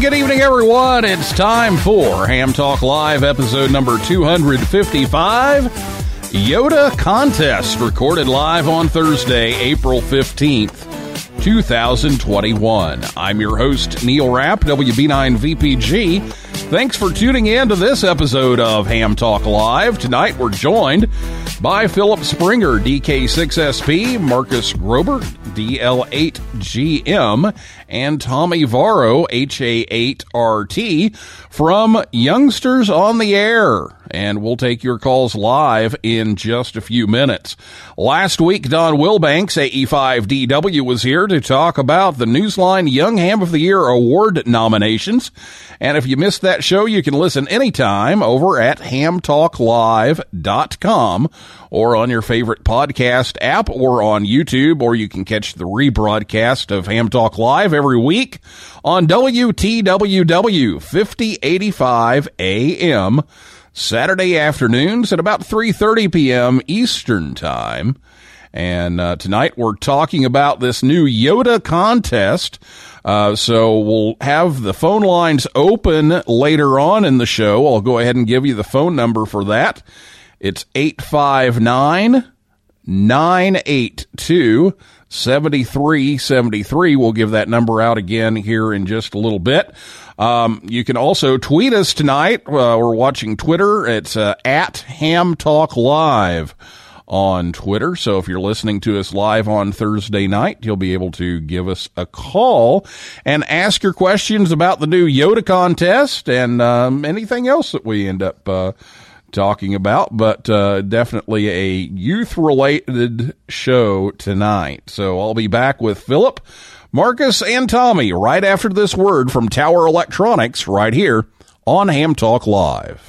good evening, everyone. It's time for Ham Talk Live, episode number 255. YOTA Contest, recorded live on Thursday, April 15th, 2021. I'm your host, Neil Rapp, WB9VPG. Thanks for tuning in to this episode of Ham Talk Live. Tonight we're joined by Philip Springer, DK6SP, Marcus Grober, DL8GM, and Tommy Varro, HA8RT, from Youngsters on the Air. And we'll take your calls live in just a few minutes. Last week, Don Wilbanks, AE5DW, was here to talk about the Newsline Young Ham of the Year Award nominations. And if you missed that show, you can listen anytime over at hamtalklive.com or on your favorite podcast app or on YouTube, or you can catch the rebroadcast of Ham Talk Live every week on WTWW 5085 AM. Saturday afternoons at about 3:30 p.m. Eastern Time. And uh, tonight we're talking about this new YOTA contest. Uh, so we'll have the phone lines open later on in the show. I'll go ahead and give you the phone number for that. It's 859 982 7373. We'll give that number out again here in just a little bit. Um, you can also tweet us tonight. Uh, we're watching Twitter. It's uh, at Ham Talk Live on Twitter. So if you're listening to us live on Thursday night, you'll be able to give us a call and ask your questions about the new YOTA contest and um, anything else that we end up uh, talking about. But uh, definitely a youth related show tonight. So I'll be back with Philip. Marcus and Tommy right after this word from Tower Electronics right here on Ham Talk Live.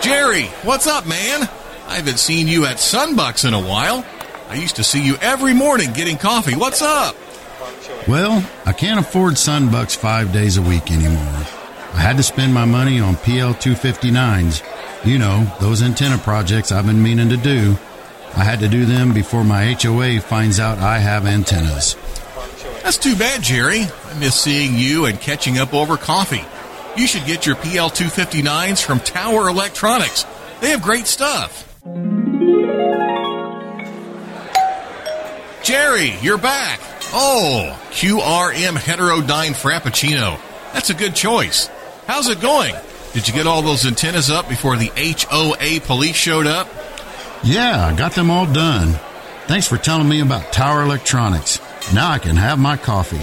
Jerry, what's up, man? I haven't seen you at Sunbucks in a while. I used to see you every morning getting coffee. What's up? Well, I can't afford Sunbucks five days a week anymore. I had to spend my money on PL 259s. You know, those antenna projects I've been meaning to do. I had to do them before my HOA finds out I have antennas. That's too bad, Jerry. I miss seeing you and catching up over coffee. You should get your PL 259s from Tower Electronics. They have great stuff. Jerry, you're back. Oh, QRM Heterodyne Frappuccino. That's a good choice. How's it going? Did you get all those antennas up before the HOA police showed up? Yeah, I got them all done. Thanks for telling me about Tower Electronics. Now I can have my coffee.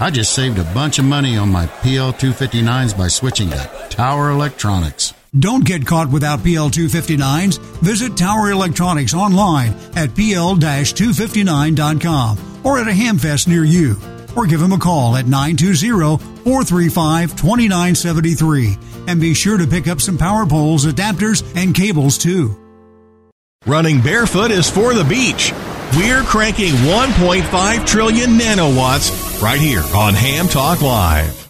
I just saved a bunch of money on my PL 259s by switching to Tower Electronics. Don't get caught without PL259s. Visit Tower Electronics online at PL-259.com or at a hamfest near you. Or give him a call at 920-435-2973. And be sure to pick up some power poles, adapters, and cables too. Running barefoot is for the beach. We're cranking 1.5 trillion nanowatts right here on Ham Talk Live.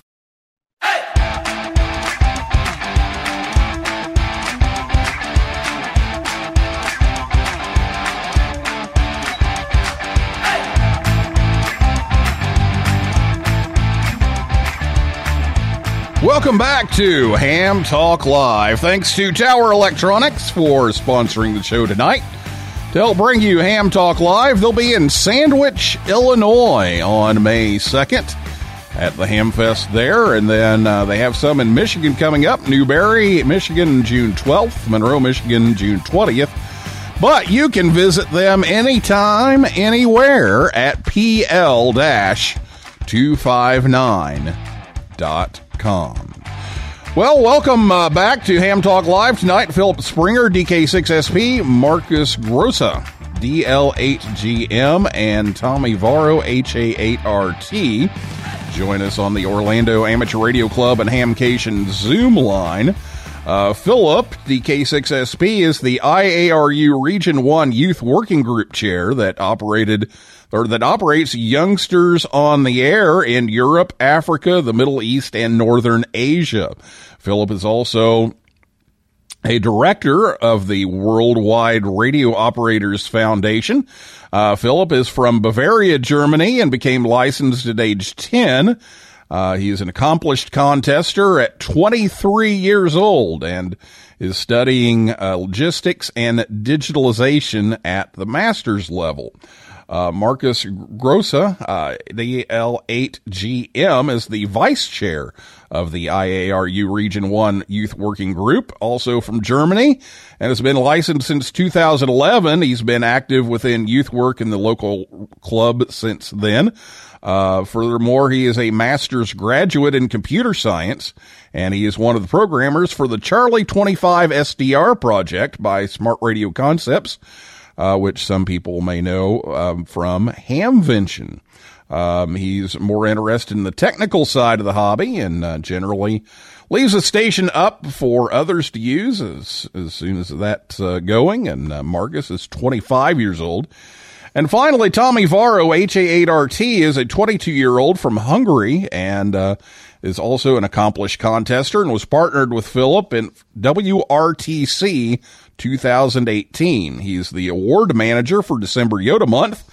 Welcome back to Ham Talk Live. Thanks to Tower Electronics for sponsoring the show tonight. To help bring you Ham Talk Live, they'll be in Sandwich, Illinois on May 2nd at the Hamfest there. And then uh, they have some in Michigan coming up Newberry, Michigan, June 12th, Monroe, Michigan, June 20th. But you can visit them anytime, anywhere at pl 259.com. Well, welcome uh, back to Ham Talk Live tonight. Philip Springer, DK6SP, Marcus Grossa, DL8GM, and Tommy Varro, HA8RT. Join us on the Orlando Amateur Radio Club and Hamcation Zoom line. Uh, Philip, DK6SP, is the IARU Region 1 Youth Working Group Chair that operated or that operates youngsters on the air in Europe, Africa, the Middle East, and Northern Asia. Philip is also a director of the Worldwide Radio Operators Foundation. Uh, Philip is from Bavaria, Germany, and became licensed at age 10. Uh, he is an accomplished contester at 23 years old and is studying uh, logistics and digitalization at the master's level. Uh, Marcus Grossa, uh, DL8GM, is the vice chair of the IARU Region 1 Youth Working Group, also from Germany, and has been licensed since 2011. He's been active within youth work in the local club since then. Uh, furthermore, he is a master's graduate in computer science, and he is one of the programmers for the Charly 25 SDR project by Smart Radio Concepts, uh, which some people may know um, from Hamvention. Um, he's more interested in the technical side of the hobby and uh, generally leaves the station up for others to use as, as soon as that's uh, going. And uh, Marcus is 25 years old. And finally, Tommy Varro, HA8RT, is a 22 year old from Hungary and uh, is also an accomplished contester and was partnered with Philip in WRTC 2018. He's the award manager for December YOTA month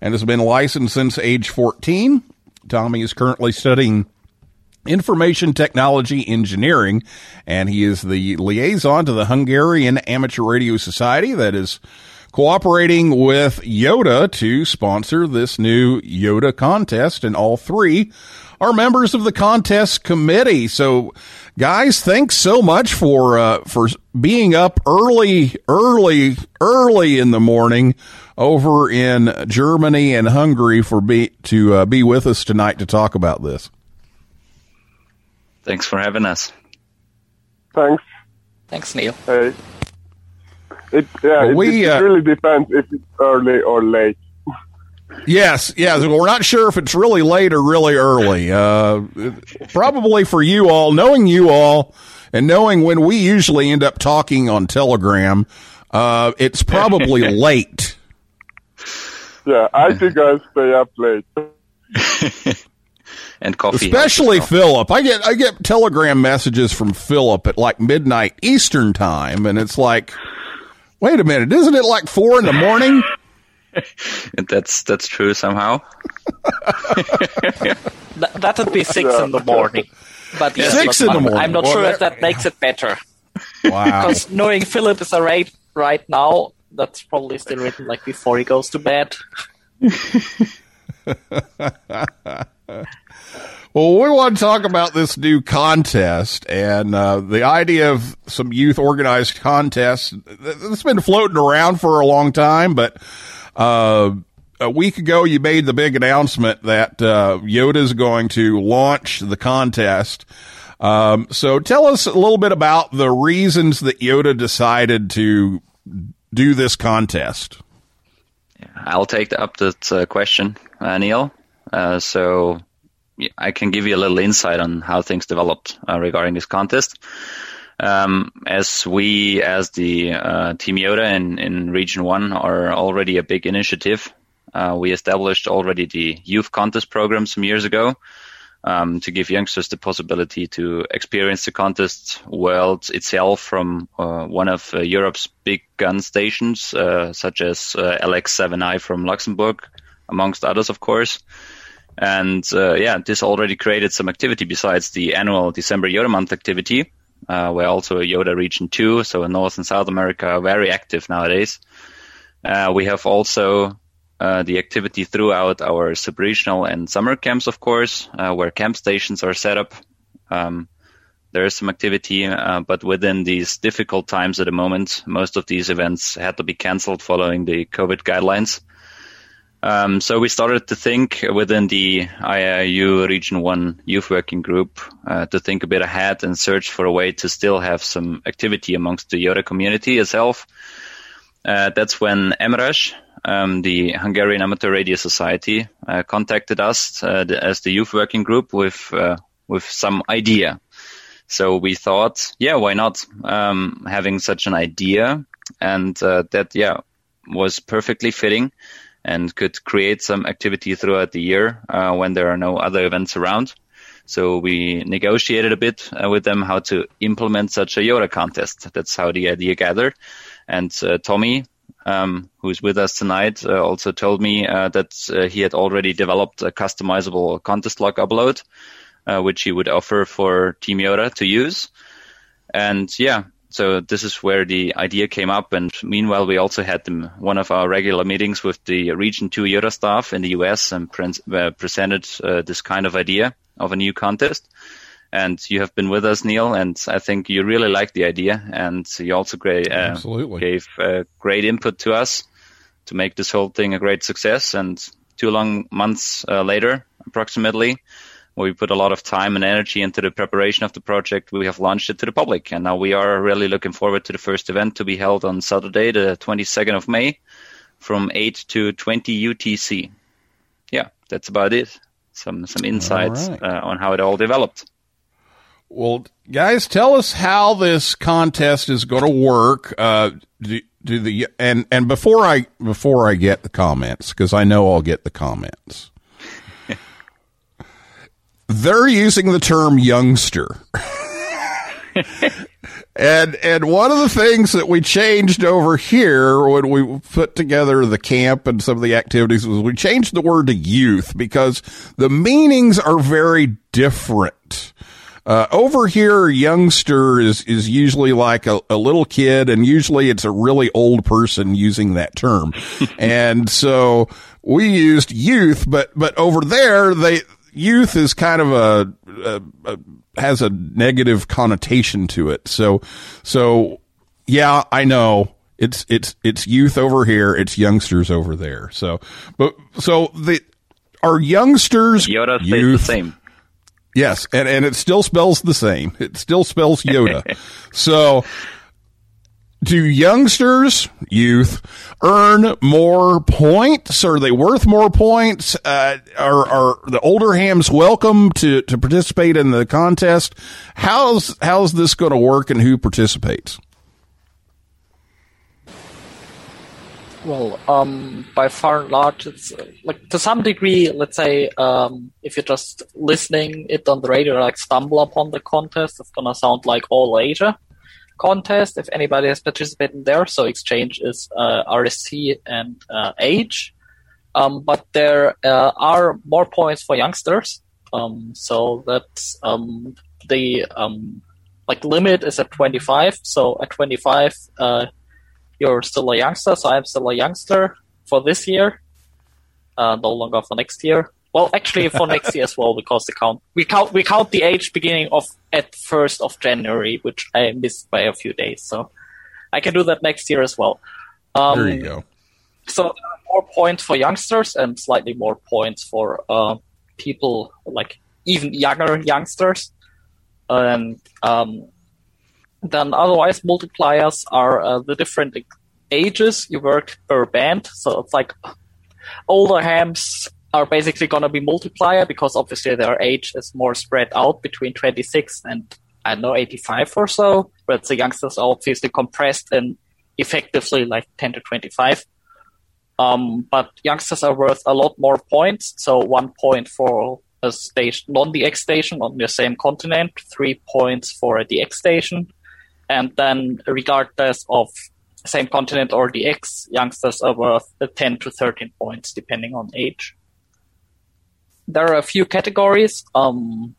and has been licensed since age 14. Tommy is currently studying information technology engineering, and he is the liaison to the Hungarian Amateur Radio Society that is cooperating with YOTA to sponsor this new YOTA contest, and all three are members of the contest committee. So, guys, thanks so much for uh, for being up early, early, early in the morning over in Germany and Hungary for be to uh, be with us tonight to talk about this. Thanks for having us. Thanks. Thanks, Neil. Hey. It yeah, Well, it, we, it uh, really depends if it's early or late. Yes, yes. We're not sure if it's really late or really early. Uh, probably for you all, knowing you all, and knowing when we usually end up talking on Telegram, uh, it's probably late. Yeah, I think I'll stay up late. And coffee. Especially helps as well. Philip. I get I get Telegram messages from Philip at like midnight Eastern time, and it's like, wait a minute, isn't it like four in the morning? And that's that's true somehow. Th- that would be six Yeah. in the morning. But yes, Six in the I'm- morning. I'm not Well, sure that- if that makes it better. Wow. Because knowing Philip is right right now, that's probably still written like before he goes to bed. Well, we want to talk about this new contest and uh, the idea of some youth organized contests. It's been floating around for a long time, but uh, a week ago you made the big announcement that uh, YOTA is going to launch the contest. Um, so tell us a little bit about the reasons that YOTA decided to do this contest. I'll take up that uh, question, uh, Neil. Uh, so I can give you a little insight on how things developed uh, regarding this contest. Um, as we, as the uh, Team YOTA in, in Region 1 are already a big initiative, uh, we established already the youth contest program some years ago um, to give youngsters the possibility to experience the contest world itself from uh, one of uh, Europe's big gun stations, uh, such as uh, LX7i from Luxembourg, amongst others, of course. And uh, yeah, this already created some activity besides the annual December YOTA Month activity, uh, where also a YOTA Region two, so in North and South America, are very active nowadays. Uh, we have also uh, the activity throughout our sub-regional and summer camps, of course, uh, where camp stations are set up. Um, there is some activity, uh, but within these difficult times at the moment, most of these events had to be cancelled following the COVID guidelines. Um, so we started to think within the IARU Region 1 Youth Working Group uh, to think a bit ahead and search for a way to still have some activity amongst the YOTA community itself. Uh, that's when MRASZ, um, the Hungarian Amateur Radio Society, uh, contacted us uh, the, as the Youth Working Group with uh, with some idea. So we thought, yeah, why not um, having such an idea, and uh, that yeah was perfectly fitting and could create some activity throughout the year uh, when there are no other events around. So we negotiated a bit uh, with them how to implement such a YOTA contest. That's how the idea gathered. And uh, Tommy, um, who's with us tonight, uh, also told me uh, that uh, he had already developed a customizable contest log upload, uh, which he would offer for Team YOTA to use. And yeah, so this is where the idea came up. And meanwhile, we also had them, one of our regular meetings with the Region 2 YOTA staff in the US and pre- uh, presented uh, this kind of idea of a new contest. And you have been with us, Neil, and I think you really like the idea. And you also great, uh, gave uh, great input to us to make this whole thing a great success. And two long months uh, later, approximately, we put a lot of time and energy into the preparation of the project. We have launched it to the public, and now we are really looking forward to the first event to be held on Saturday, the 22nd of May, from 8 to 20 UTC. Yeah, that's about it. Some some insights right. uh, on how it all developed. Well, guys, tell us how this contest is going to work. Uh, do, do the and and before I before I get the comments because I know I'll get the comments. They're using the term youngster. and and one of the things that we changed over here when we put together the camp and some of the activities was we changed the word to youth because the meanings are very different. Uh, over here, youngster is, is usually like a, a little kid, and usually it's a really old person using that term. and so we used youth, but, but over there, they, youth is kind of a, a, a has a negative connotation to it. So, so yeah, I know it's, it's, it's youth over here. It's youngsters over there. So, but, so the, are youngsters YOTA stays youth? the same. Yes, and, and it still spells the same. It still spells YOTA. so, do youngsters, youth, earn more points? Are they worth more points? Uh, are, are the older hams welcome to, to participate in the contest? How's, how's this going to work and who participates? Well, um, by far and large, it's uh, like to some degree. Let's say um, if you're just listening it on the radio, like stumble upon the contest, it's gonna sound like all Asia contest. If anybody has participated there, so exchange is uh, RST and uh, age. Um, but there uh, are more points for youngsters. Um, so that's um, the um, like limit is at 25. So at 25, uh, you're still a youngster, so I'm still a youngster for this year, uh, no longer for next year. Well, actually, for next year as well, because the count we count we count the age beginning of at first of January, which I missed by a few days, so I can do that next year as well. Um, There you go. so more points for youngsters and slightly more points for uh, people like even younger youngsters. And um, then otherwise multipliers are uh, the different ages you work per band. So it's like older hams are basically going to be multiplier because obviously their age is more spread out between 26 and I don't know 85 or so, but the youngsters are obviously compressed and effectively like 10 to 25. Um, but youngsters are worth a lot more points. So one point for a station, non-DX station on the same continent, three points for a DX station. And then regardless of same continent or DX, youngsters are worth uh, 10 to 13 points depending on age. There are a few categories, um,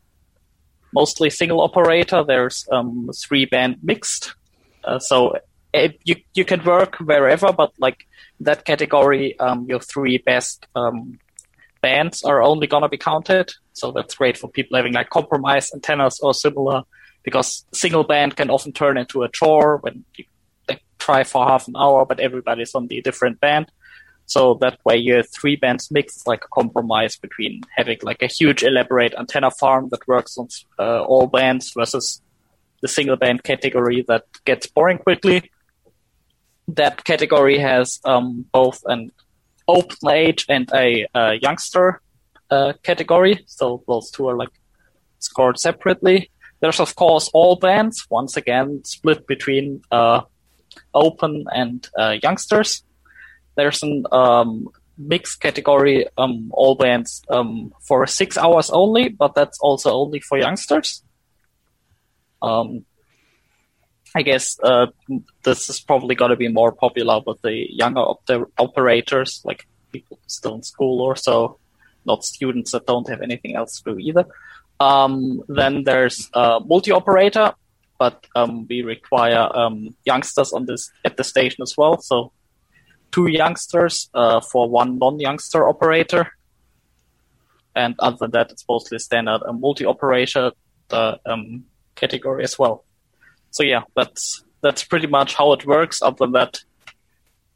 mostly single operator. There's um, three band mixed. Uh, so it, you you can work wherever, but like that category, um, your three best um, bands are only gonna be counted. So that's great for people having like compromise antennas or similar, because single band can often turn into a chore when you like, try for half an hour, but everybody's on the different band. So that way your three bands mix is like a compromise between having like a huge elaborate antenna farm that works on uh, all bands versus the single band category that gets boring quickly. That category has um, both an open age and a youngster uh, category. So those two are like scored separately. There's of course all bands, once again split between uh, open and uh, youngsters. There's an um, mixed category, um, all bands um, for six hours only, but that's also only for youngsters. Um, I guess uh, this is probably going to be more popular with the younger op- operators, like people still in school or so, not students that don't have anything else to do either. Um, then there's uh, multi-operator, but um, we require um, youngsters on this at the station as well. So two youngsters uh, for one non-youngster operator, and other than that, it's mostly standard a multi-operator the um, category as well. So yeah, that's that's pretty much how it works. Other than that,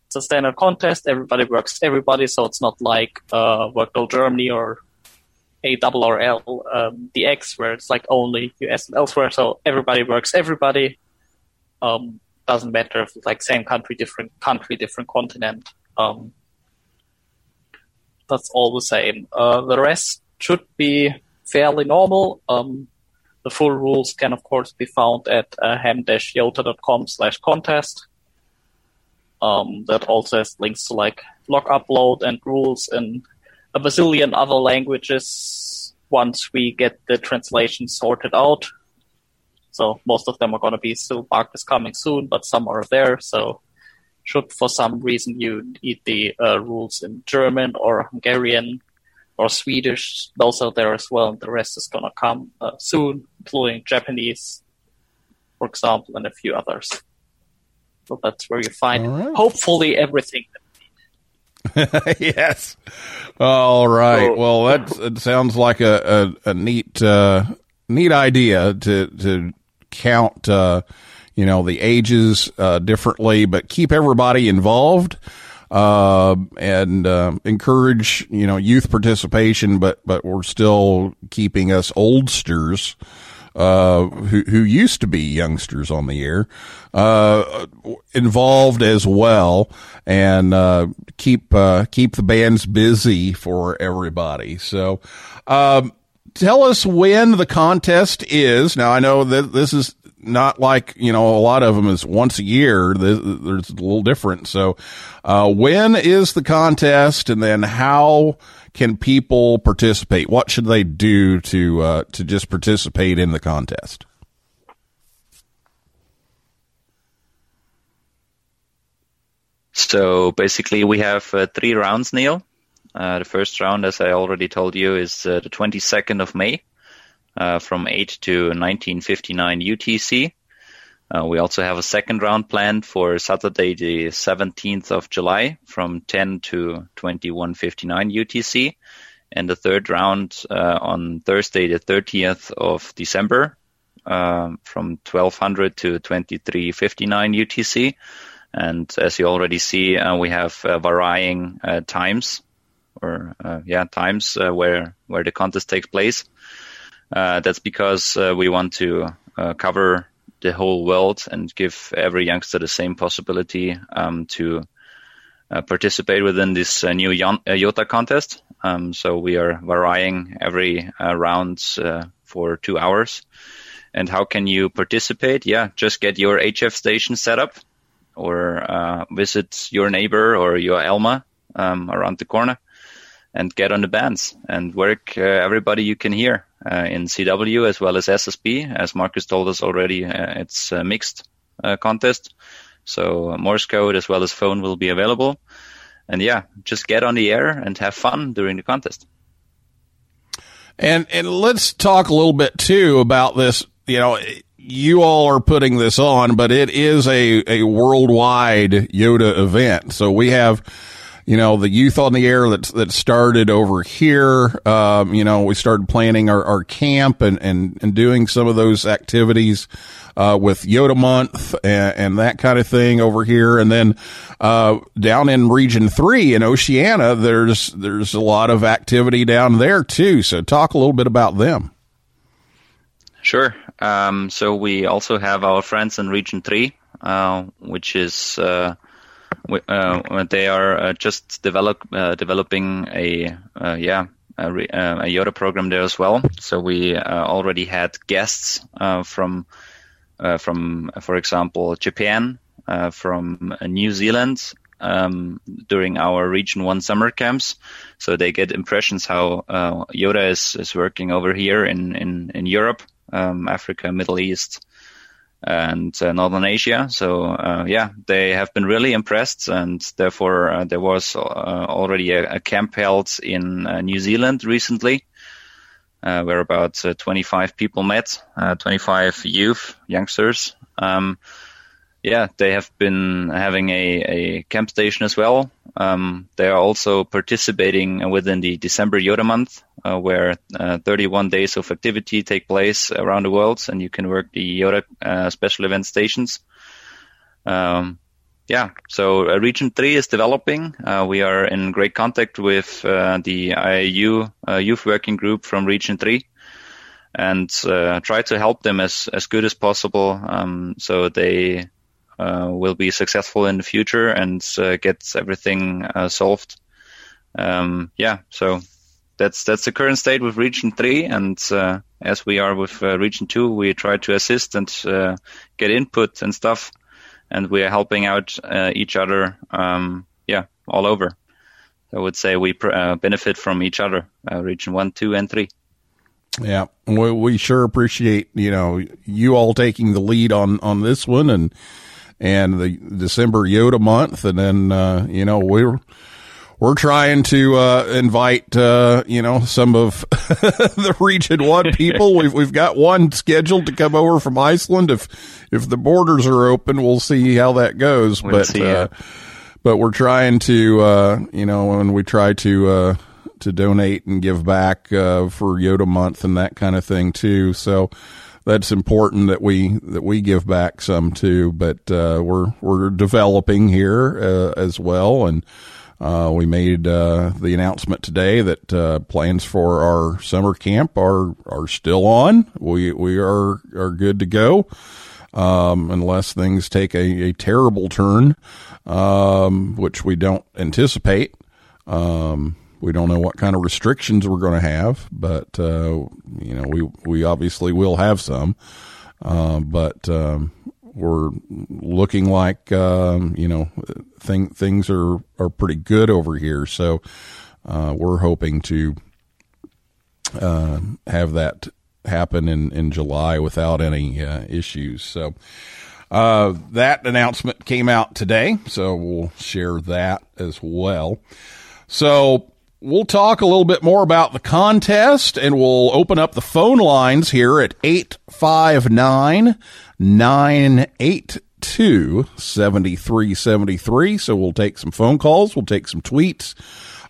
it's a standard contest. Everybody works everybody, so it's not like uh, Worked All Germany or a double or L um, DX where it's like only US and elsewhere. So everybody works everybody. Um, doesn't matter if it's like same country, different country, different continent. Um, that's all the same. Uh, the rest should be fairly normal. Um, the full rules can of course be found at uh, ham-yota.com slash contest. Um, that also has links to like log upload and rules in a bazillion other languages once we get the translation sorted out. So most of them are going to be still marked as coming soon, but some are there. So should for some reason you need the uh, rules in German or Hungarian or Swedish, those are there as well. And the rest is going to come uh, soon, including Japanese, for example, and a few others. So that's where you find right. hopefully everything. yes. All right. Well, that sounds like a a, a neat uh, neat idea to to count uh, you know the ages uh, differently, but keep everybody involved. Uh, and uh, encourage you know youth participation, but but we're still keeping us oldsters uh, who who used to be youngsters on the air uh, involved as well, and uh, keep uh, keep the bands busy for everybody. So, um, tell us when the contest is. Now, I know that this is not like you know a lot of them is once a year. There's, a little different. So, uh, when is the contest, and then how? Can people participate? What should they do to uh, to just participate in the contest? So basically, we have uh, three rounds, Neil. Uh, the first round, as I already told you, is uh, the 22nd of May uh, from 8 to 1959 UTC. Uh, we also have a second round planned for Saturday, the 17th of July from 10 to 2159 UTC. And the third round uh, on Thursday, the 30th of December um, from 1200 to 2359 UTC. And as you already see, uh, we have varying times or uh, yeah times uh, where where the contest takes place. Uh, that's because we want to cover the whole world and give every youngster the same possibility um, to uh, participate within this uh, new Yota contest. Um, so we are varying every round for two hours. And how can you participate? Yeah, just get your HF station set up or visit your neighbor or your Elmer um, around the corner and get on the bands and work uh, everybody you can hear uh, in CW as well as SSB. As Marcus told us already, uh, it's a mixed uh, contest. So Morse code as well as phone will be available. And yeah, just get on the air and have fun during the contest. And and let's talk a little bit too about this. You know, you all are putting this on, but it is a, a worldwide YOTA event. So we have, you know, the youth on the air that that started over here. Um, you know, we started planning our, our camp and, and, and doing some of those activities uh, with YOTA Month and, and, that kind of thing over here. And then uh, down in Region Three in Oceania, there's there's a lot of activity down there too. So talk a little bit about them. Sure. Um, so we also have our friends in Region Three, uh, which is uh, uh, they are uh, just develop developing a yeah a, a, YOTA program there as well. So we already had guests from uh, from, for example, Japan, uh, from uh, New Zealand um, during our Region One summer camps, so they get impressions how YOTA is, is working over here in in, in Europe, um, Africa, Middle East, and uh, Northern Asia. So uh, yeah, they have been really impressed, and therefore uh, there was already a, a, camp held in New Zealand recently, uh, where about uh, 25 people met, uh, 25 youth, youngsters. Um, yeah, they have been having a, a camp station as well. Um, they are also participating within the December YOTA month, uh, where uh, 31 days of activity take place around the world, and you can work the YOTA uh, special event stations. Um, yeah, so uh, Region 3 is developing. Uh, we are in great contact with uh, the IARU Youth Working Group from Region 3 and try to help them as, as good as possible um, so they uh, will be successful in the future and get everything solved. Um, yeah, so that's that's the current state with Region 3 and as we are with Region 2, we try to assist and get input and stuff and we are helping out uh, each other. Um, yeah, all over. I would say we pr- uh, benefit from each other, uh, region one, two, and three. Yeah, we, we sure appreciate you know you all taking the lead on on this one and and the December YOTA month, and then uh, you know we're we're trying to uh, invite uh, you know some of the Region One people. We've we've got one scheduled to come over from Iceland. If if the borders are open, we'll see how that goes. We'll but uh, but we're trying to uh, you know when we try to uh, to donate and give back uh, for YOTA Month and that kind of thing too. So that's important that we that we give back some too. But we're we're developing here as well and. Uh, we made uh, the announcement today that uh, plans for our summer camp are are still on. We we are are good to go, um, unless things take a, a terrible turn, um, which we don't anticipate. Um, we don't know what kind of restrictions we're going to have, but uh, you know we we obviously will have some. Uh, but um, we're looking like um, you know thing, things are are pretty good over here. So uh, we're hoping to uh, have that happen in in July without any uh, issues. So. Uh, that announcement came out today, so we'll share that as well. So we'll talk a little bit more about the contest and we'll open up the phone lines here at 859 982 7373. So we'll take some phone calls, we'll take some tweets.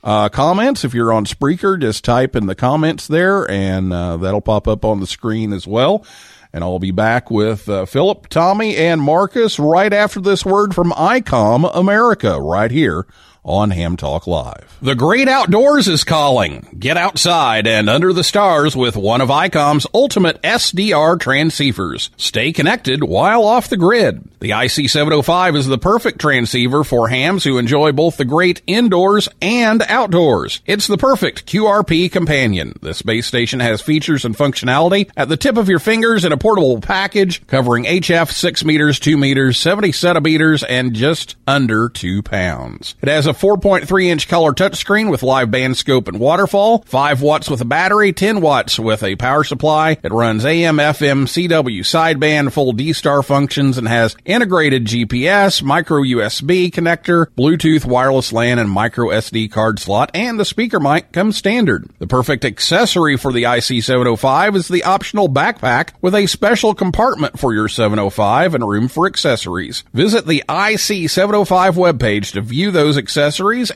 Uh, comments. If you're on Spreaker, just type in the comments there and uh, that'll pop up on the screen as well. And I'll be back with uh, Philip, Tommy, and Marcus right after this word from ICOM America right here on Ham Talk Live. The great outdoors is calling. Get outside and under the stars with one of ICOM's ultimate SDR transceivers. Stay connected while off the grid. The IC705 is the perfect transceiver for hams who enjoy both the great indoors and outdoors. It's the perfect QRP companion. This base station has features and functionality at the tip of your fingers in a portable package covering HF 6 meters, 2 meters, 70 centimeters, and just under 2 pounds. It has a a 4.3 inch color touchscreen with live band scope and waterfall, 5 watts with a battery, 10 watts with a power supply. It runs AM, FM, CW sideband, full D-Star functions, and has integrated GPS, micro USB connector, Bluetooth, wireless LAN, and micro SD card slot, and the speaker mic comes standard. The perfect accessory for the IC705 is the optional backpack with a special compartment for your 705 and room for accessories. Visit the IC705 webpage to view those accessories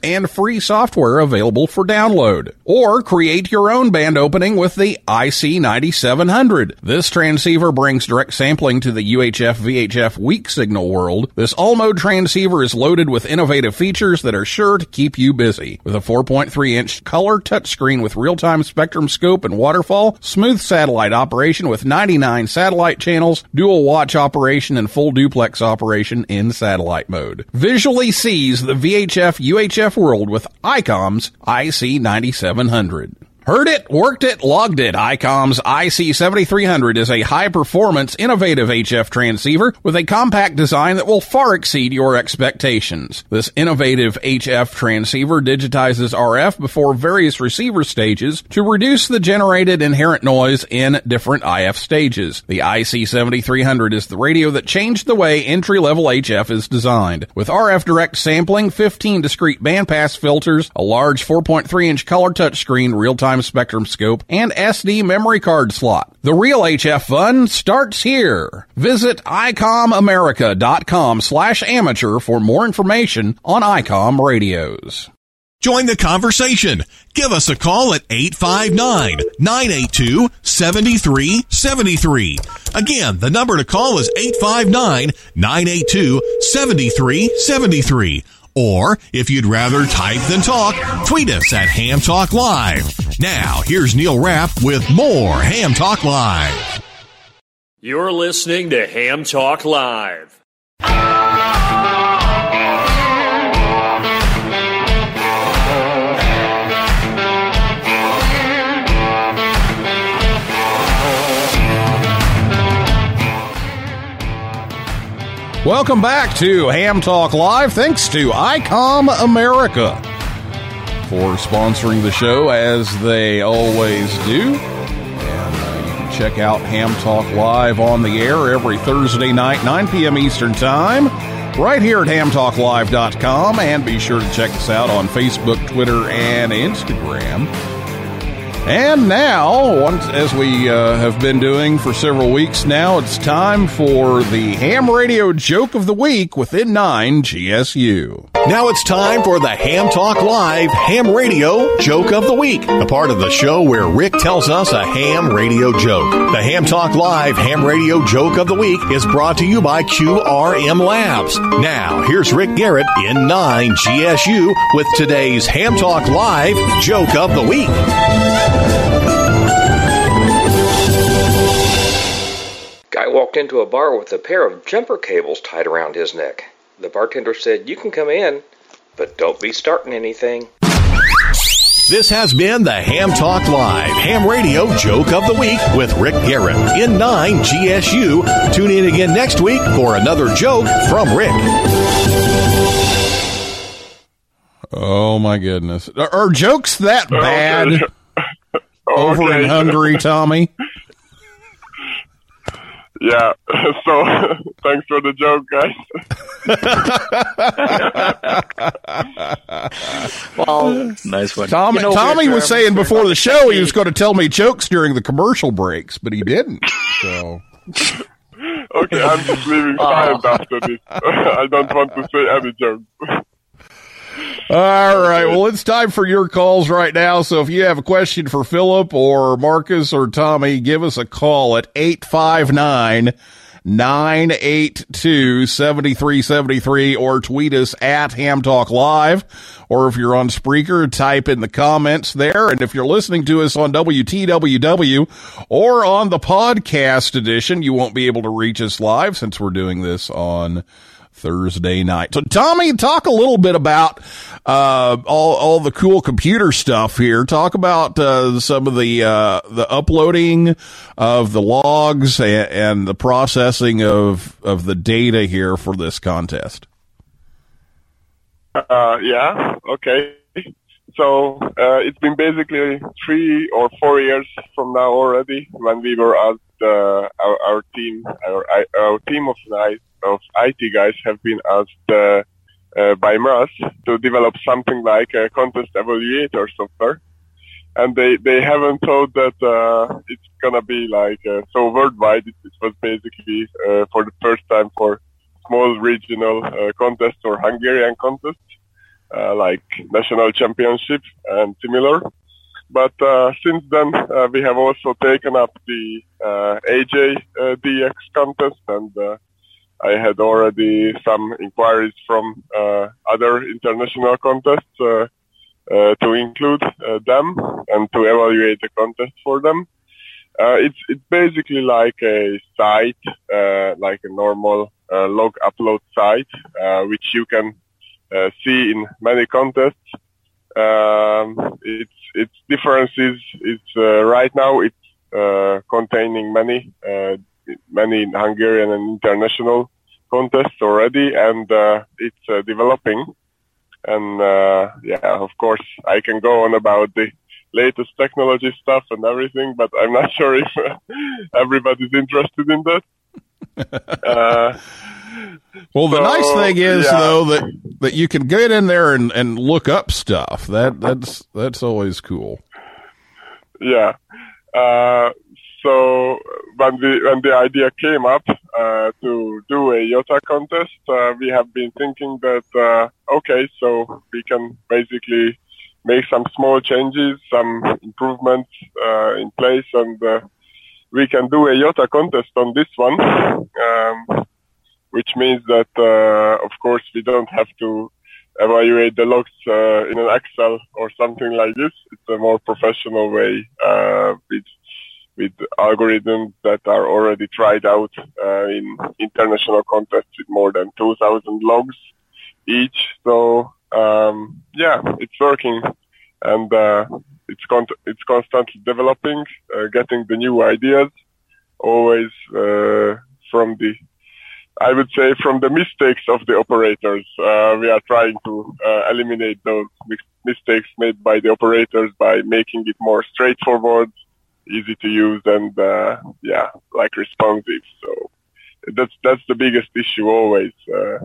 and free software available for download. Or create your own band opening with the IC9700. This transceiver brings direct sampling to the UHF VHF weak signal world. This all-mode transceiver is loaded with innovative features that are sure to keep you busy. With a 4.3 inch color touchscreen with real-time spectrum scope and waterfall, smooth satellite operation with 99 satellite channels, dual watch operation, and full duplex operation in satellite mode. Visually sees the VHF UHF world with ICOM's IC9700. Heard it, worked it, logged it. ICOM's IC7300 is a high performance, innovative HF transceiver with a compact design that will far exceed your expectations. This innovative HF transceiver digitizes RF before various receiver stages to reduce the generated inherent noise in different IF stages. The IC7300 is the radio that changed the way entry level HF is designed. With RF direct sampling, 15 discrete bandpass filters, a large 4.3 inch color touchscreen, real time spectrum scope, and SD memory card slot. The real HF fun starts here. Visit ICOMAmerica.com slash amateur for more information on ICOM radios. Join the conversation. Give us a call at 859-982-7373. Again, the number to call is 859-982-7373. Or, if you'd rather type than talk, tweet us at Ham Talk Live. Now, here's Neil Rapp with more Ham Talk Live. You're listening to Ham Talk Live. Welcome back to Ham Talk Live. Thanks to ICOM America for sponsoring the show as they always do. And uh, you can check out Ham Talk Live on the air every Thursday night, 9 p.m. Eastern Time, right here at hamtalklive.com. And be sure to check us out on Facebook, Twitter, and Instagram. And now, once, as we uh, have been doing for several weeks now, it's time for the Ham Radio Joke of the Week with N9GSU. Now it's time for the Ham Talk Live Ham Radio Joke of the Week, the part of the show where Rick tells us a ham radio joke. The Ham Talk Live Ham Radio Joke of the Week is brought to you by QRM Labs. Now, here's Rick Garrett N9GSU with today's Ham Talk Live Joke of the Week. Guy walked into a bar with a pair of jumper cables tied around his neck. The bartender said, You can come in, but don't be starting anything. This has been the Ham Talk Live Ham Radio Joke of the Week with Rick Garrett in 9 GSU. Tune in again next week for another joke from Rick. Oh my goodness. Are, are jokes that oh, bad Okay. over in Hungary, Tommy? Yeah. So thanks for the joke, guys. Well, Nice one. Tommy, You know, Tommy was saying before the show he was going to tell me jokes during the commercial breaks, but he didn't. So Okay, I'm just leaving quiet after this. I don't want to say any jokes. All right. Well, it's time for your calls right now. So if you have a question for Philip or Marcus or Tommy, give us a call at 859 982 7373 or tweet us at Ham Talk Live. Or if you're on Spreaker, type in the comments there. And if you're listening to us on WTWW or on the podcast edition, you won't be able to reach us live since we're doing this on Thursday night. So, Tommy, talk a little bit about uh, all all the cool computer stuff here. Talk about uh, some of the uh, the uploading of the logs and, and the processing of of the data here for this contest. Uh, yeah, okay. So uh, it's been basically three or four years from now already when we were uh, our, our team, our, our team of, of IT guys have been asked uh, uh, by MRASZ to develop something like a contest evaluator software. And they, they haven't thought that uh, it's gonna be like uh, so worldwide. It, it was basically uh, for the first time for small regional uh, contests or Hungarian contests uh, like national championship and similar. But uh, since then, uh, we have also taken up the uh, AJ DX contest, and I had already some inquiries from uh, other international contests to include them and to evaluate the contest for them. Uh, it's it's basically like a site, uh, like a normal uh, log upload site, uh, which you can see in many contests. Um, its its difference is it's uh, right now it's uh, containing many uh, many Hungarian and international contests already, and uh, it's uh, developing. And uh, yeah, of course, I can go on about the latest technology stuff and everything, but I'm not sure if everybody's interested in that. Well, the So, nice thing is yeah. though that that you can get in there and, and look up stuff. That that's that's always cool. yeah. Uh, so when the when the idea came up uh, to do a Yota contest, uh, we have been thinking that uh, okay, so we can basically make some small changes, some improvements uh, in place, and uh, we can do a Yota contest on this one. Um, which means that, uh, of course, we don't have to evaluate the logs uh, in an Excel or something like this. It's a more professional way uh, with with algorithms that are already tried out uh, in international contests with more than 2,000 logs each. So um, yeah, it's working, and uh, it's con- it's constantly developing, uh, getting the new ideas, always uh, from the I would say from the mistakes of the operators, uh, we are trying to uh, eliminate those mistakes made by the operators by making it more straightforward, easy to use, and uh, yeah, like responsive. So that's that's the biggest issue always uh,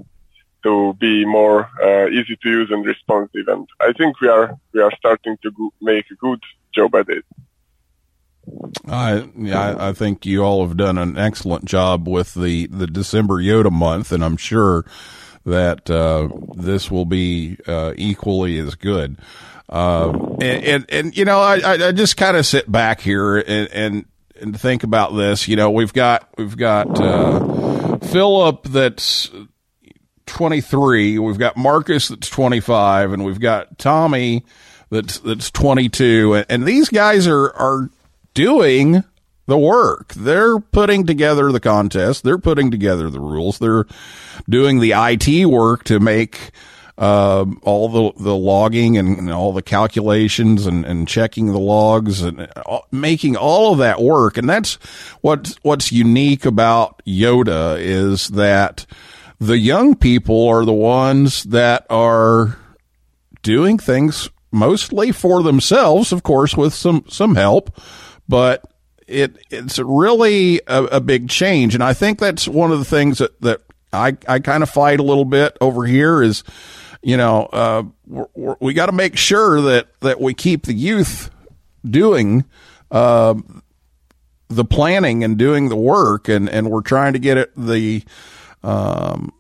to be more uh, easy to use and responsive. And I think we are we are starting to go- make a good job at it. I yeah, I, I think you all have done an excellent job with the the December Yota month, and I'm sure that uh, this will be uh, equally as good. Um, and, and and you know, I I, I just kind of sit back here and, and and think about this. You know, we've got we've got uh, Philip that's 23. We've got Marcus that's 25, and we've got Tommy that's that's 22. And, and these guys are are doing the work. They're putting together the contest. They're putting together the rules. They're doing the IT work to make um, all the the logging and, and all the calculations and, and checking the logs and all, making all of that work. And that's what what's unique about Yota is that the young people are the ones that are doing things mostly for themselves, of course, with some some help, but it it's really a, a big change, and I think that's one of the things that that I I kind of fight a little bit over here is, you know, uh, we're, we're, we got to make sure that that we keep the youth doing. Uh, the planning and doing the work and, and we're trying to get it the um,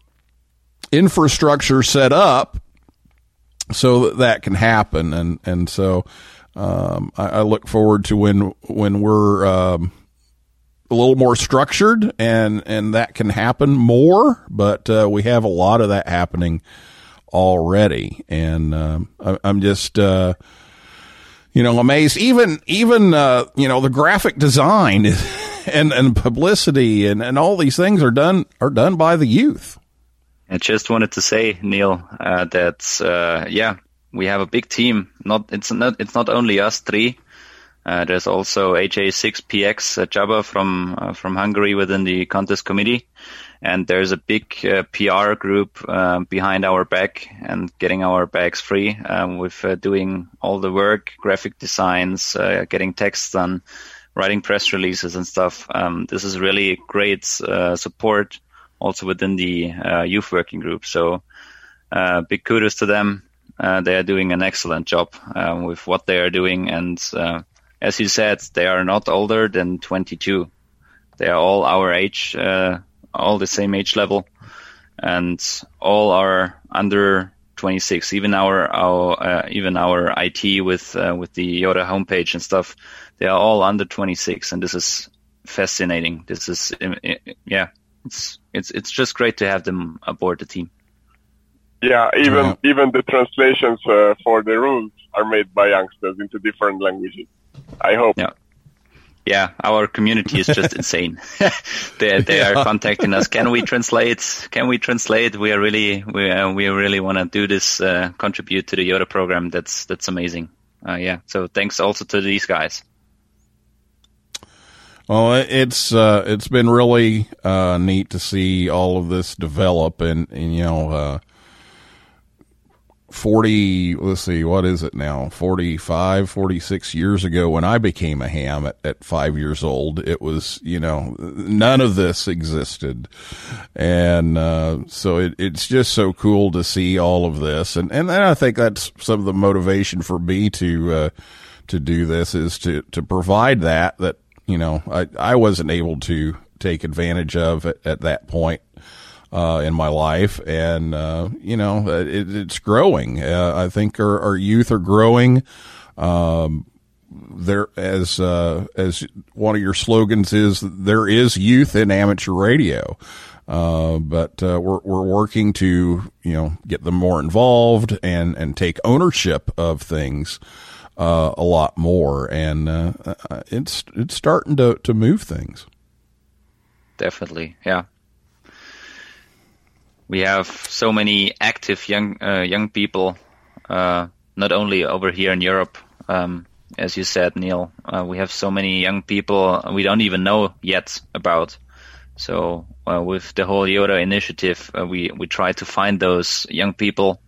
infrastructure set up so that that can happen. And, and so, um, I, I look forward to when, when we're, um, a little more structured and, and that can happen more, but, uh, we have a lot of that happening already. And, um, I, I'm just, uh, you know, amazed. Even, even, uh, you know, the graphic design and, and publicity and, and all these things are done, are done by the youth. I just wanted to say, Neil, uh, that uh, yeah, we have a big team. Not it's not it's not only us three. Uh, there's also HA6PX uh, Jabba from uh, from Hungary within the contest committee, and there's a big uh, PR group uh, behind our back and getting our bags free um, with uh, doing all the work, graphic designs, getting texts done, writing press releases and stuff. Um, this is really great support also within the youth working group. So big kudos to them. Uh, they are doing an excellent job uh, with what they are doing, and uh, as you said, they are not older than 22. They are all our age, uh, all the same age level, and all are under 26. Even our our uh, even our IT with uh, with the Yota homepage and stuff, they are all under 26, and this is fascinating. This is um, yeah, it's it's it's just great to have them aboard the team. Yeah, even Yeah. even the translations uh, for the rules are made by youngsters into different languages. I hope. Yeah. Yeah, our community is just insane. they they are contacting us. Can we translate? Can we translate? We are really we uh, we really want to do this. Uh, contribute to the Yota program. That's that's amazing. Uh, yeah. So thanks also to these guys. Well, it- it's uh, it's been really uh, neat to see all of this develop, and, and you know, uh, forty. Let's see, what is it now? 45, 46 years ago, when I became a ham at, at five years old, it was you know none of this existed, and uh, so it, it's just so cool to see all of this, and and I think that's some of the motivation for me to. Uh, to do this is to, to provide that that you know I, I wasn't able to take advantage of at, at that point uh, in my life, and uh, you know it, it's growing. Uh, I think our, our youth are growing. Um, there, as uh, as one of your slogans is, there is youth in amateur radio. Uh, but uh, we're we're working to you know get them more involved and and take ownership of things uh, a lot more, and uh, uh, it's it's starting to to move things. Definitely. Yeah. We have so many active young uh, young people, uh, not only over here in Europe, um, as you said, Neil. Uh, we have so many young people we don't even know yet about. So uh, with the whole Yota initiative, uh, we we try to find those young people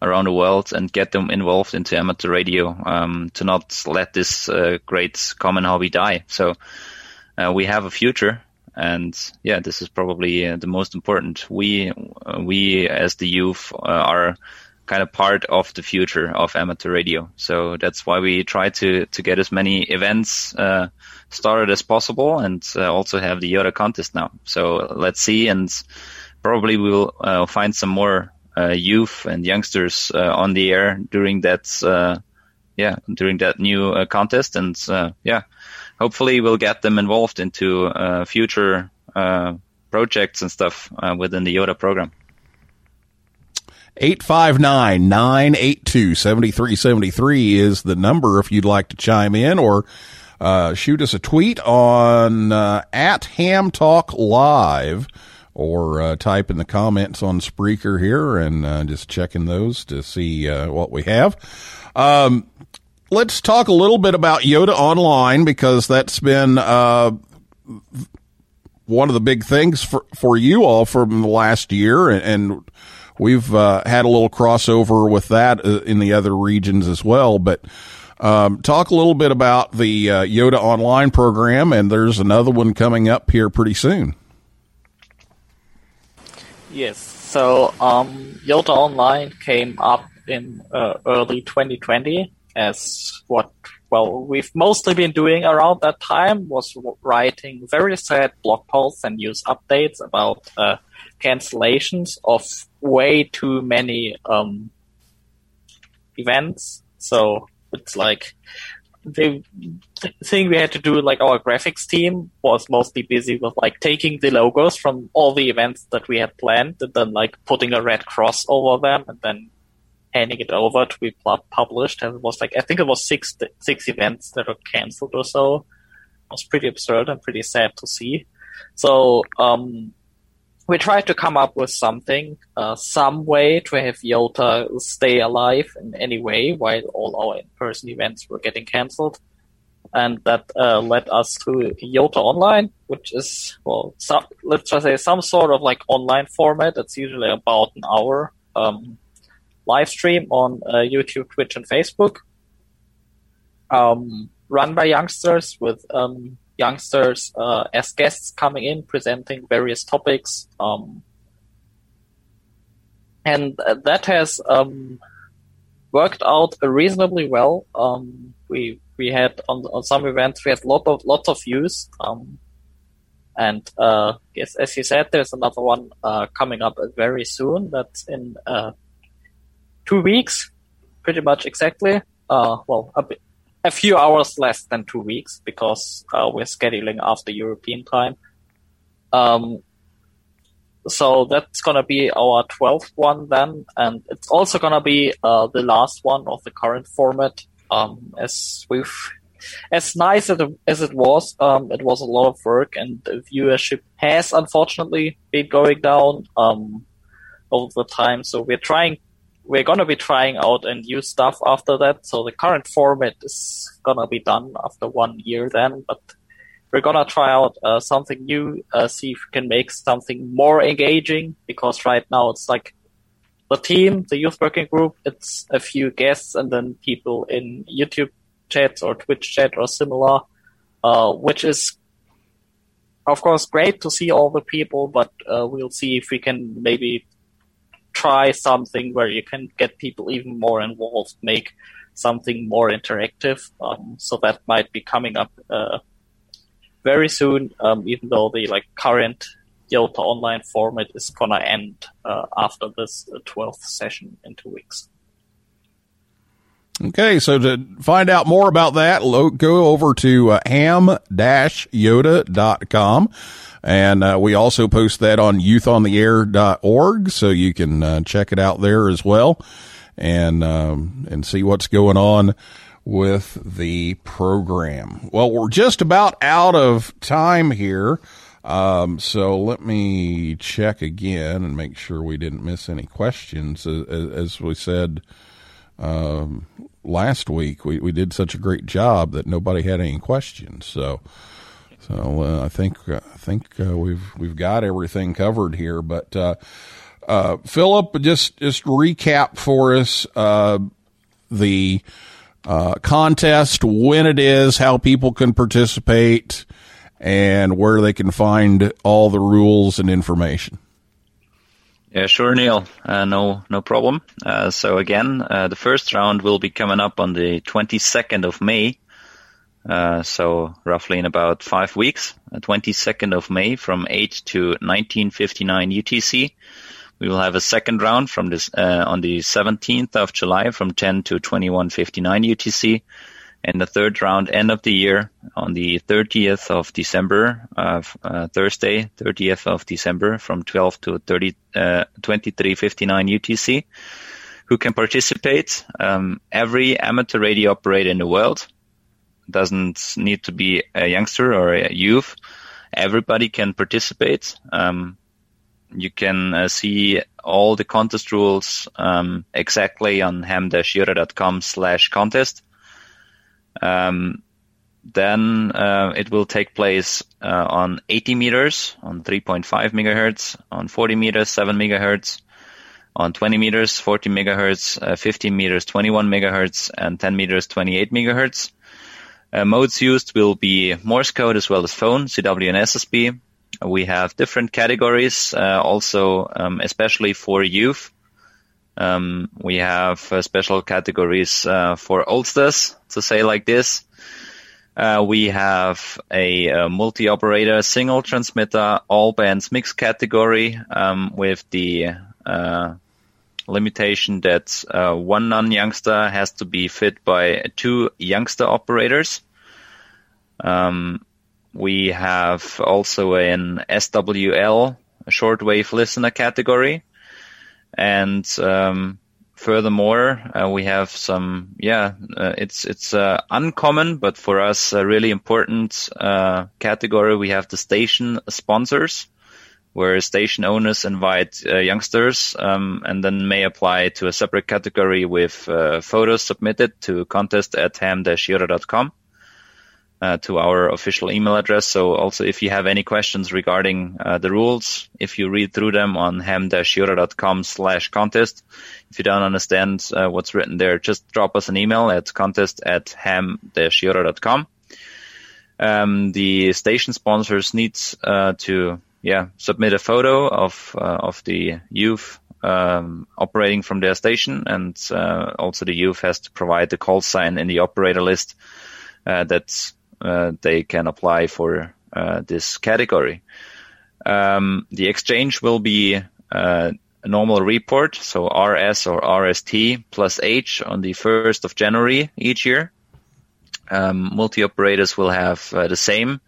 around the world and get them involved into amateur radio um, to not let this uh, great common hobby die. So we have a future, and yeah, this is probably uh, the most important. We uh, we as the youth uh, are kind of part of the future of amateur radio. So that's why we try to to get as many events uh, started as possible, and uh, also have the Yota contest now. So let's see, and probably we will find some more youth and youngsters on the air during that yeah during that new contest, and yeah, hopefully we'll get them involved into uh, future uh, projects and stuff uh, within the Yota program. 859 982 7373 is the number if you'd like to chime in or uh, shoot us a tweet on uh, at Ham Talk Live or uh, type in the comments on Spreaker here and just checking those to see what we have. Um, let's talk a little bit about Yota Online because that's been uh, one of the big things for, for you all from the last year and, and we've uh, had a little crossover with that uh, in the other regions as well. But um, talk a little bit about the uh, yota online program and there's another one coming up here pretty soon. Yes. So um, Yota Online came up in uh, early 2020 as what well we've mostly been doing around that time was writing very sad blog posts and news updates about uh, cancellations of way too many um, events. So it's like the thing we had to do, like our graphics team was mostly busy with like taking the logos from all the events that we had planned and then like putting a red cross over them and then handing it over to be published. And it was like, I think it was six, six events that were canceled or so. It was pretty absurd and pretty sad to see. So, um, we tried to come up with something, uh, some way to have Yota stay alive in any way while all our in-person events were getting cancelled. and that uh, led us to Yota Online, which is well, some, let's just say some sort of like online format. It's usually about an hour um, live stream on uh, YouTube, Twitch, and Facebook. Um, run by youngsters with um, youngsters uh, as guests coming in presenting various topics. Um, and that has um, worked out reasonably well. Um, we we had on on some events we had lot of lots of views. Um, and uh, as you said, there's another one uh, coming up very soon. That's in uh, two weeks, pretty much exactly. Uh, well, a, bit, a few hours less than two weeks because uh, we're scheduling after European time. Um, so that's gonna be our 12th one then, and it's also gonna be uh, the last one of the current format. Um, as we've, as nice as it, was, um, it was a lot of work, and the viewership has unfortunately been going down um, over the time. So we're trying, we're gonna be trying out and new stuff after that. So the current format is gonna be done after one year then, but we're gonna try out uh, something new, uh, see if we can make something more engaging, because right now it's like the team, the youth working group, it's a few guests and then people in YouTube chat or Twitch chat or similar, uh, which is of course great to see all the people, but uh, we'll see if we can maybe try something where you can get people even more involved, make something more interactive. Um, so that might be coming up uh, very soon, um, even though the like current Yota Online format is gonna end uh, after this uh, twelfth session in two weeks. Okay, so to find out more about that, lo- go over to uh, ham-yota.com. And uh, we also post that on youthontheair.org, so you can uh, check it out there as well and um, and see what's going on with the program. Well, we're just about out of time here. Um, so let me check again and make sure we didn't miss any questions. As, as we said um, last week, we, we did such a great job that nobody had any questions. So, so uh, I think uh, I think uh, we've we've got everything covered here. But uh, uh, Philip, just just recap for us uh, the contest, when it is, how people can participate and where they can find all the rules and information. Yeah, sure, Neil. Uh, no, no problem. Uh, so again, uh, the first round will be coming up on the 22nd of May. Uh, so roughly in about five weeks, 22nd of May from 8 to 1959 UTC. We will have a second round from this uh, on the 17th of July from 10 to 2159 UTC and the third round end of the year on the 30th of December, uh, uh, Thursday, 30th of December from 12 to 30, uh, 2359 UTC. Who can participate? Um, every amateur radio operator in the world doesn't need to be a youngster or a youth. Everybody can participate. Um, you can uh, see all the contest rules um, exactly on ham-yota.com slash contest. Um, then uh, it will take place uh, on 80 meters, on 3.5 megahertz, on 40 meters, 7 megahertz, on 20 meters, 40 megahertz, uh, 15 meters, 21 megahertz, and 10 meters, 28 megahertz. Uh, modes used will be Morse code as well as phone, CW and SSB. We have different categories, uh, also um, especially for youth. Um, we have uh, special categories uh, for oldsters, to say like this. Uh, we have a, a, multi-operator single transmitter all bands mix category um, with the uh, limitation that uh, one non-youngster has to be fit by two youngster operators. Um, we have also an SWL shortwave listener category and um, furthermore, uh, we have some, yeah, uh, it's it's uh, uncommon, but for us a really important uh, category. We have the station sponsors, where station owners invite uh, youngsters, um, and then may apply to a separate category with uh, photos submitted to contest at ham-yota.com. uh, to our official email address. So also if you have any questions regarding uh, the rules, if you read through them on ham-yota.com slash contest, if you don't understand uh, what's written there, just drop us an email at contest at ham-yota.com. Um, the station sponsors need uh, to yeah submit a photo of uh, of the youth um, operating from their station, and uh, also the youth has to provide the call sign in the operator list uh, that uh, they can apply for uh, this category. Um, the exchange will be uh, a normal report, so RS or RST plus H on the 1st of January each year. Um, multi-operators will have the same,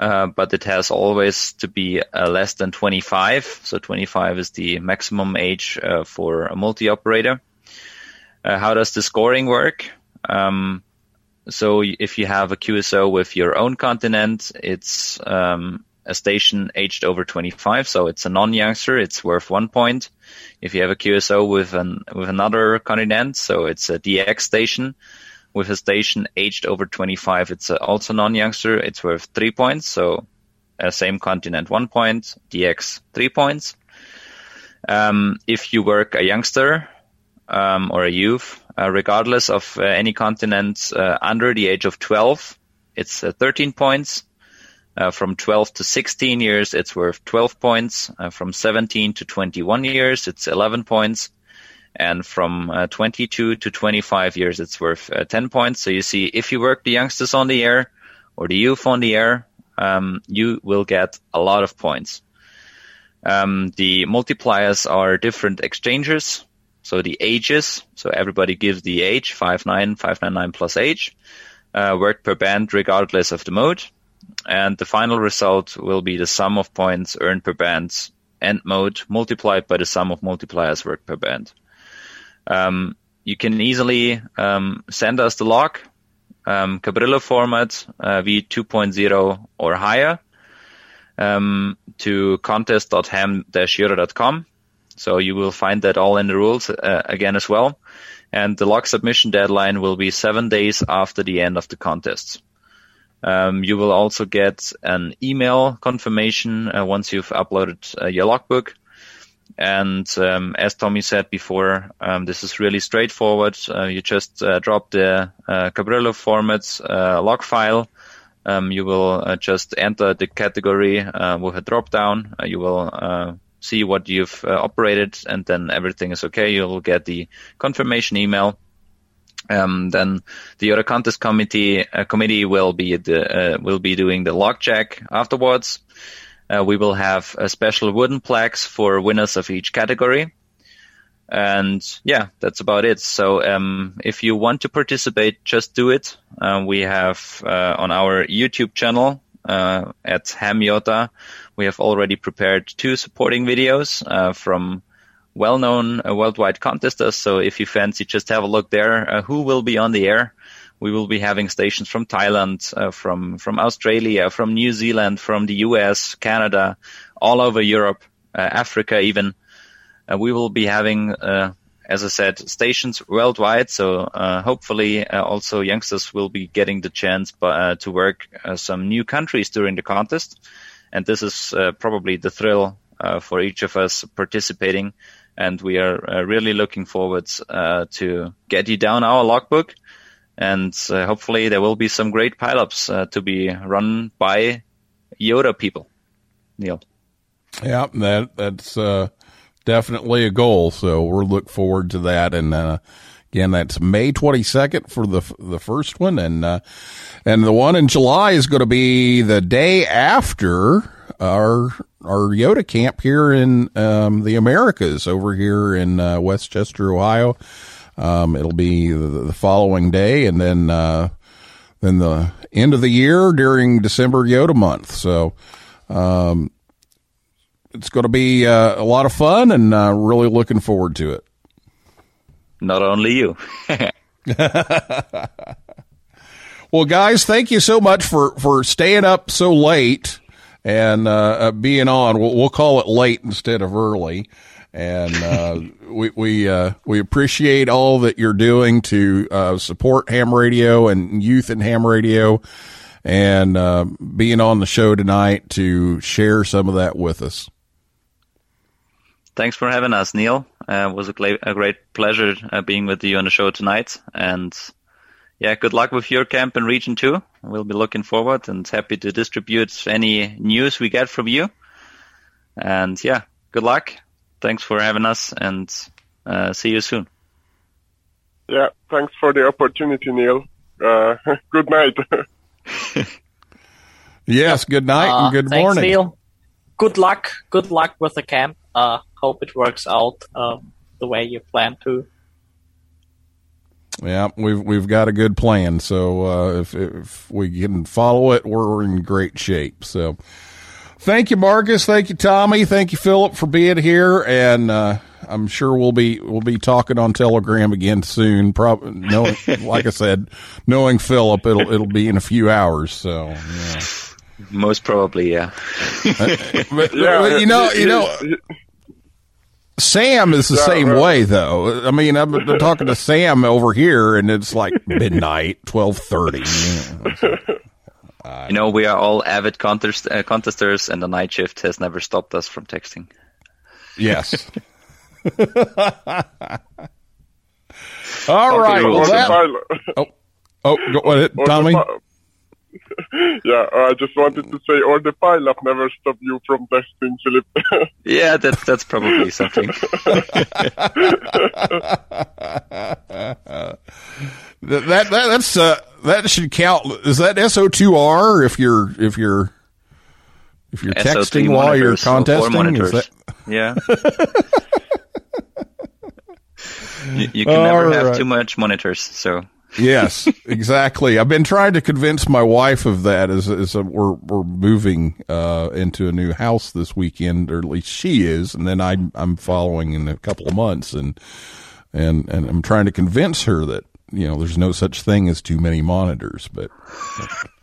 uh, but it has always to be uh, less than 25. So 25 is the maximum age uh, for a multi-operator. Uh, how does the scoring work? Um, so if you have a QSO with your own continent, it's um, a station aged over 25, so it's a non-youngster. It's worth one point. If you have a QSO with an with another continent, so it's a DX station with a station aged over 25, it's also non-youngster. It's worth three points. So uh, same continent, one point. DX, three points. Um, if you work a youngster um, or a youth, uh, regardless of uh, any continent uh, under the age of 12, it's uh, 13 points. Uh, from 12 to 16 years, it's worth 12 points. Uh, from 17 to 21 years, it's 11 points. And from uh, 22 to 25 years, it's worth uh, 10 points. So you see, if you work the youngsters on the air or the youth on the air, um, you will get a lot of points. Um, the multipliers are different exchangers. So the ages, so everybody gives the age, 59, 599 plus age, uh, per band regardless of the mode. And the final result will be the sum of points earned per band and mode multiplied by the sum of multipliers worked per band. Um, you can easily um, send us the log, um, Cabrillo format, uh, v2.0 or higher, um, to contest.ham-euro.com. So you will find that all in the rules uh, again as well. And the log submission deadline will be seven days after the end of the contest. Um, you will also get an email confirmation uh, once you've uploaded uh, your logbook. And um, as Tommy said before, um, this is really straightforward. Uh, you just uh, drop the uh, Cabrillo format uh, log file. Um, you will uh, just enter the category uh, with a drop down. You will see what you've operated, and then everything is okay. You'll get the confirmation email. Um, then the other contest committee committee will be the will be doing the log check afterwards. Uh, we will have a special wooden plaques for winners of each category. And yeah, that's about it. So um, if you want to participate, just do it. Uh, we have uh, on our YouTube channel uh, at Hamyota, we have already prepared two supporting videos uh, from well-known uh, worldwide contesters. So if you fancy, just have a look there. Uh, who will be on the air? We will be having stations from Thailand, uh, from from Australia, from New Zealand, from the US, Canada, all over Europe, uh, Africa, even. Uh, we will be having, uh, as I said, stations worldwide. So uh, hopefully, uh, also youngsters will be getting the chance to work some new countries during the contest, and this is probably the thrill for each of us participating. And we are really looking forward to get you down our logbook and uh, hopefully there will be some great pileups uh, to be run by Yota people. Neil. Yeah, that that's uh, definitely a goal. So we'll look forward to that. And uh, again, that's May twenty second for the the first one, and uh, and the one in July is going to be the day after our our Yota camp here in um, the Americas over here in uh, Westchester, Ohio. Um, it'll be the, the following day, and then uh, then the end of the year during December Yota month. So um, it's going to be uh, a lot of fun, and uh, really looking forward to it. Not only you. well, guys, thank you so much for for staying up so late and uh, being on. We'll, we'll call it late instead of early and uh, we we uh, we appreciate all that you're doing to uh, support ham radio and youth and ham radio. and uh, being on the show tonight to share some of that with us. Thanks for having us, Neil. Uh, it was a, gla- a great pleasure uh, being with you on the show tonight. And yeah, good luck with your camp in Region 2. We'll be looking forward and happy to distribute any news we get from you. And yeah, good luck. Thanks for having us and uh, see you soon. Yeah, thanks for the opportunity, Neil. Uh, good night. Yes, good night Uh, and good thanks, morning. Neil. Good luck. Good luck with the camp. Uh, hope it works out um, the way you plan to. Yeah, we've we've got a good plan. So uh, if if we can follow it, we're in great shape. So thank you, Marcus. Thank you, Tommy. Thank you, Philip, for being here. And uh, I'm sure we'll be we'll be talking on Telegram again soon. Probably knowing, like I said, knowing Philip, it'll it'll be in a few hours. So yeah. Most probably, yeah. but, Yeah, but you know, you know, Sam is the same way, though. I mean, I'm talking to Sam over here, and it's like midnight, twelve thirty. You know, we are all avid contest- uh, contesters, and the night shift has never stopped us from texting. Yes. All right. or Well, that, oh, oh, go ahead, or Tommy. Pi- yeah, I just wanted to say, or the pilot never stop you from testing, Philip. Yeah, that's that's probably something. That, that that that's uh that should count. Is that SO two R if you're if you're if you're SO3 texting while you're monitors or contesting? Is that, Yeah. you, you can never All have too much monitors, so yes, exactly. I've been trying to convince my wife of that as, as uh, we're we're moving uh, into a new house this weekend, or at least she is, and then I I'm following in a couple of months, and and and I'm trying to convince her that you know there's no such thing as too many monitors, but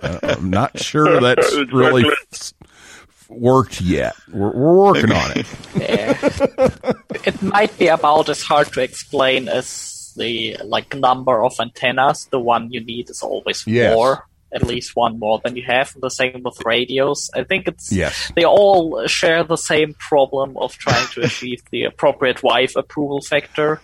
uh, I'm not sure that's really worked yet. We're, we're working on it. Yeah. it might be about as hard to explain as the like number of antennas. The one you need is always Yes. more, at least one more than you have. The same with radios. I think it's Yes. they all share the same problem of trying to achieve the appropriate wife approval factor.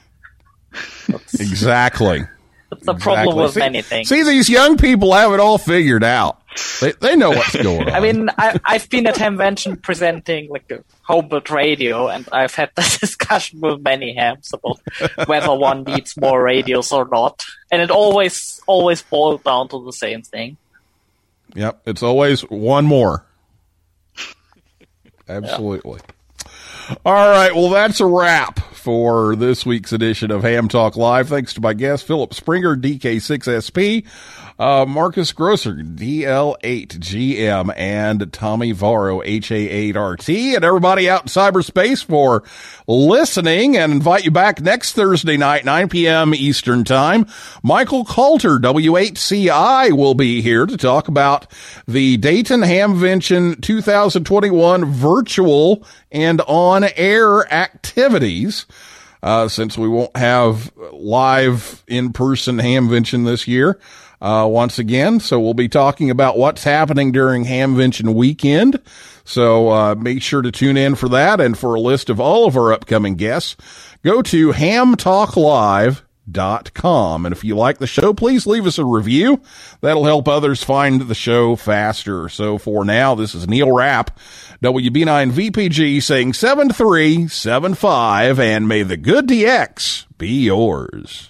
That's, Exactly. That's the problem with see, many things. See, these young people have it all figured out. They they know what's going on. I mean, I, I've been at Hamvention presenting like a homebrew radio, and I've had this discussion with many hams about whether one needs more radios or not, and it always always boils down to the same thing. Yep, it's always one more. Absolutely. All right, well, that's a wrap for this week's edition of Ham Talk Live. Thanks to my guest, Philip Springer, DK6SP, uh, Marcus Grosser, DL8GM, and Tommy Varro, HA8RT, and everybody out in cyberspace for listening and invite you back next Thursday night, 9 p.m. Eastern Time. Michael Kalter, W8CI, will be here to talk about the Dayton Hamvention 2021 virtual and on air activities. Uh, since we won't have live in person Hamvention this year, uh, once again. So we'll be talking about what's happening during Hamvention weekend. So, uh, make sure to tune in for that. And for a list of all of our upcoming guests, go to hamtalklive.com. And if you like the show, please leave us a review. That'll help others find the show faster. So for now, this is Neil Rapp, WB9 VPG saying 7375 and may the good DX be yours.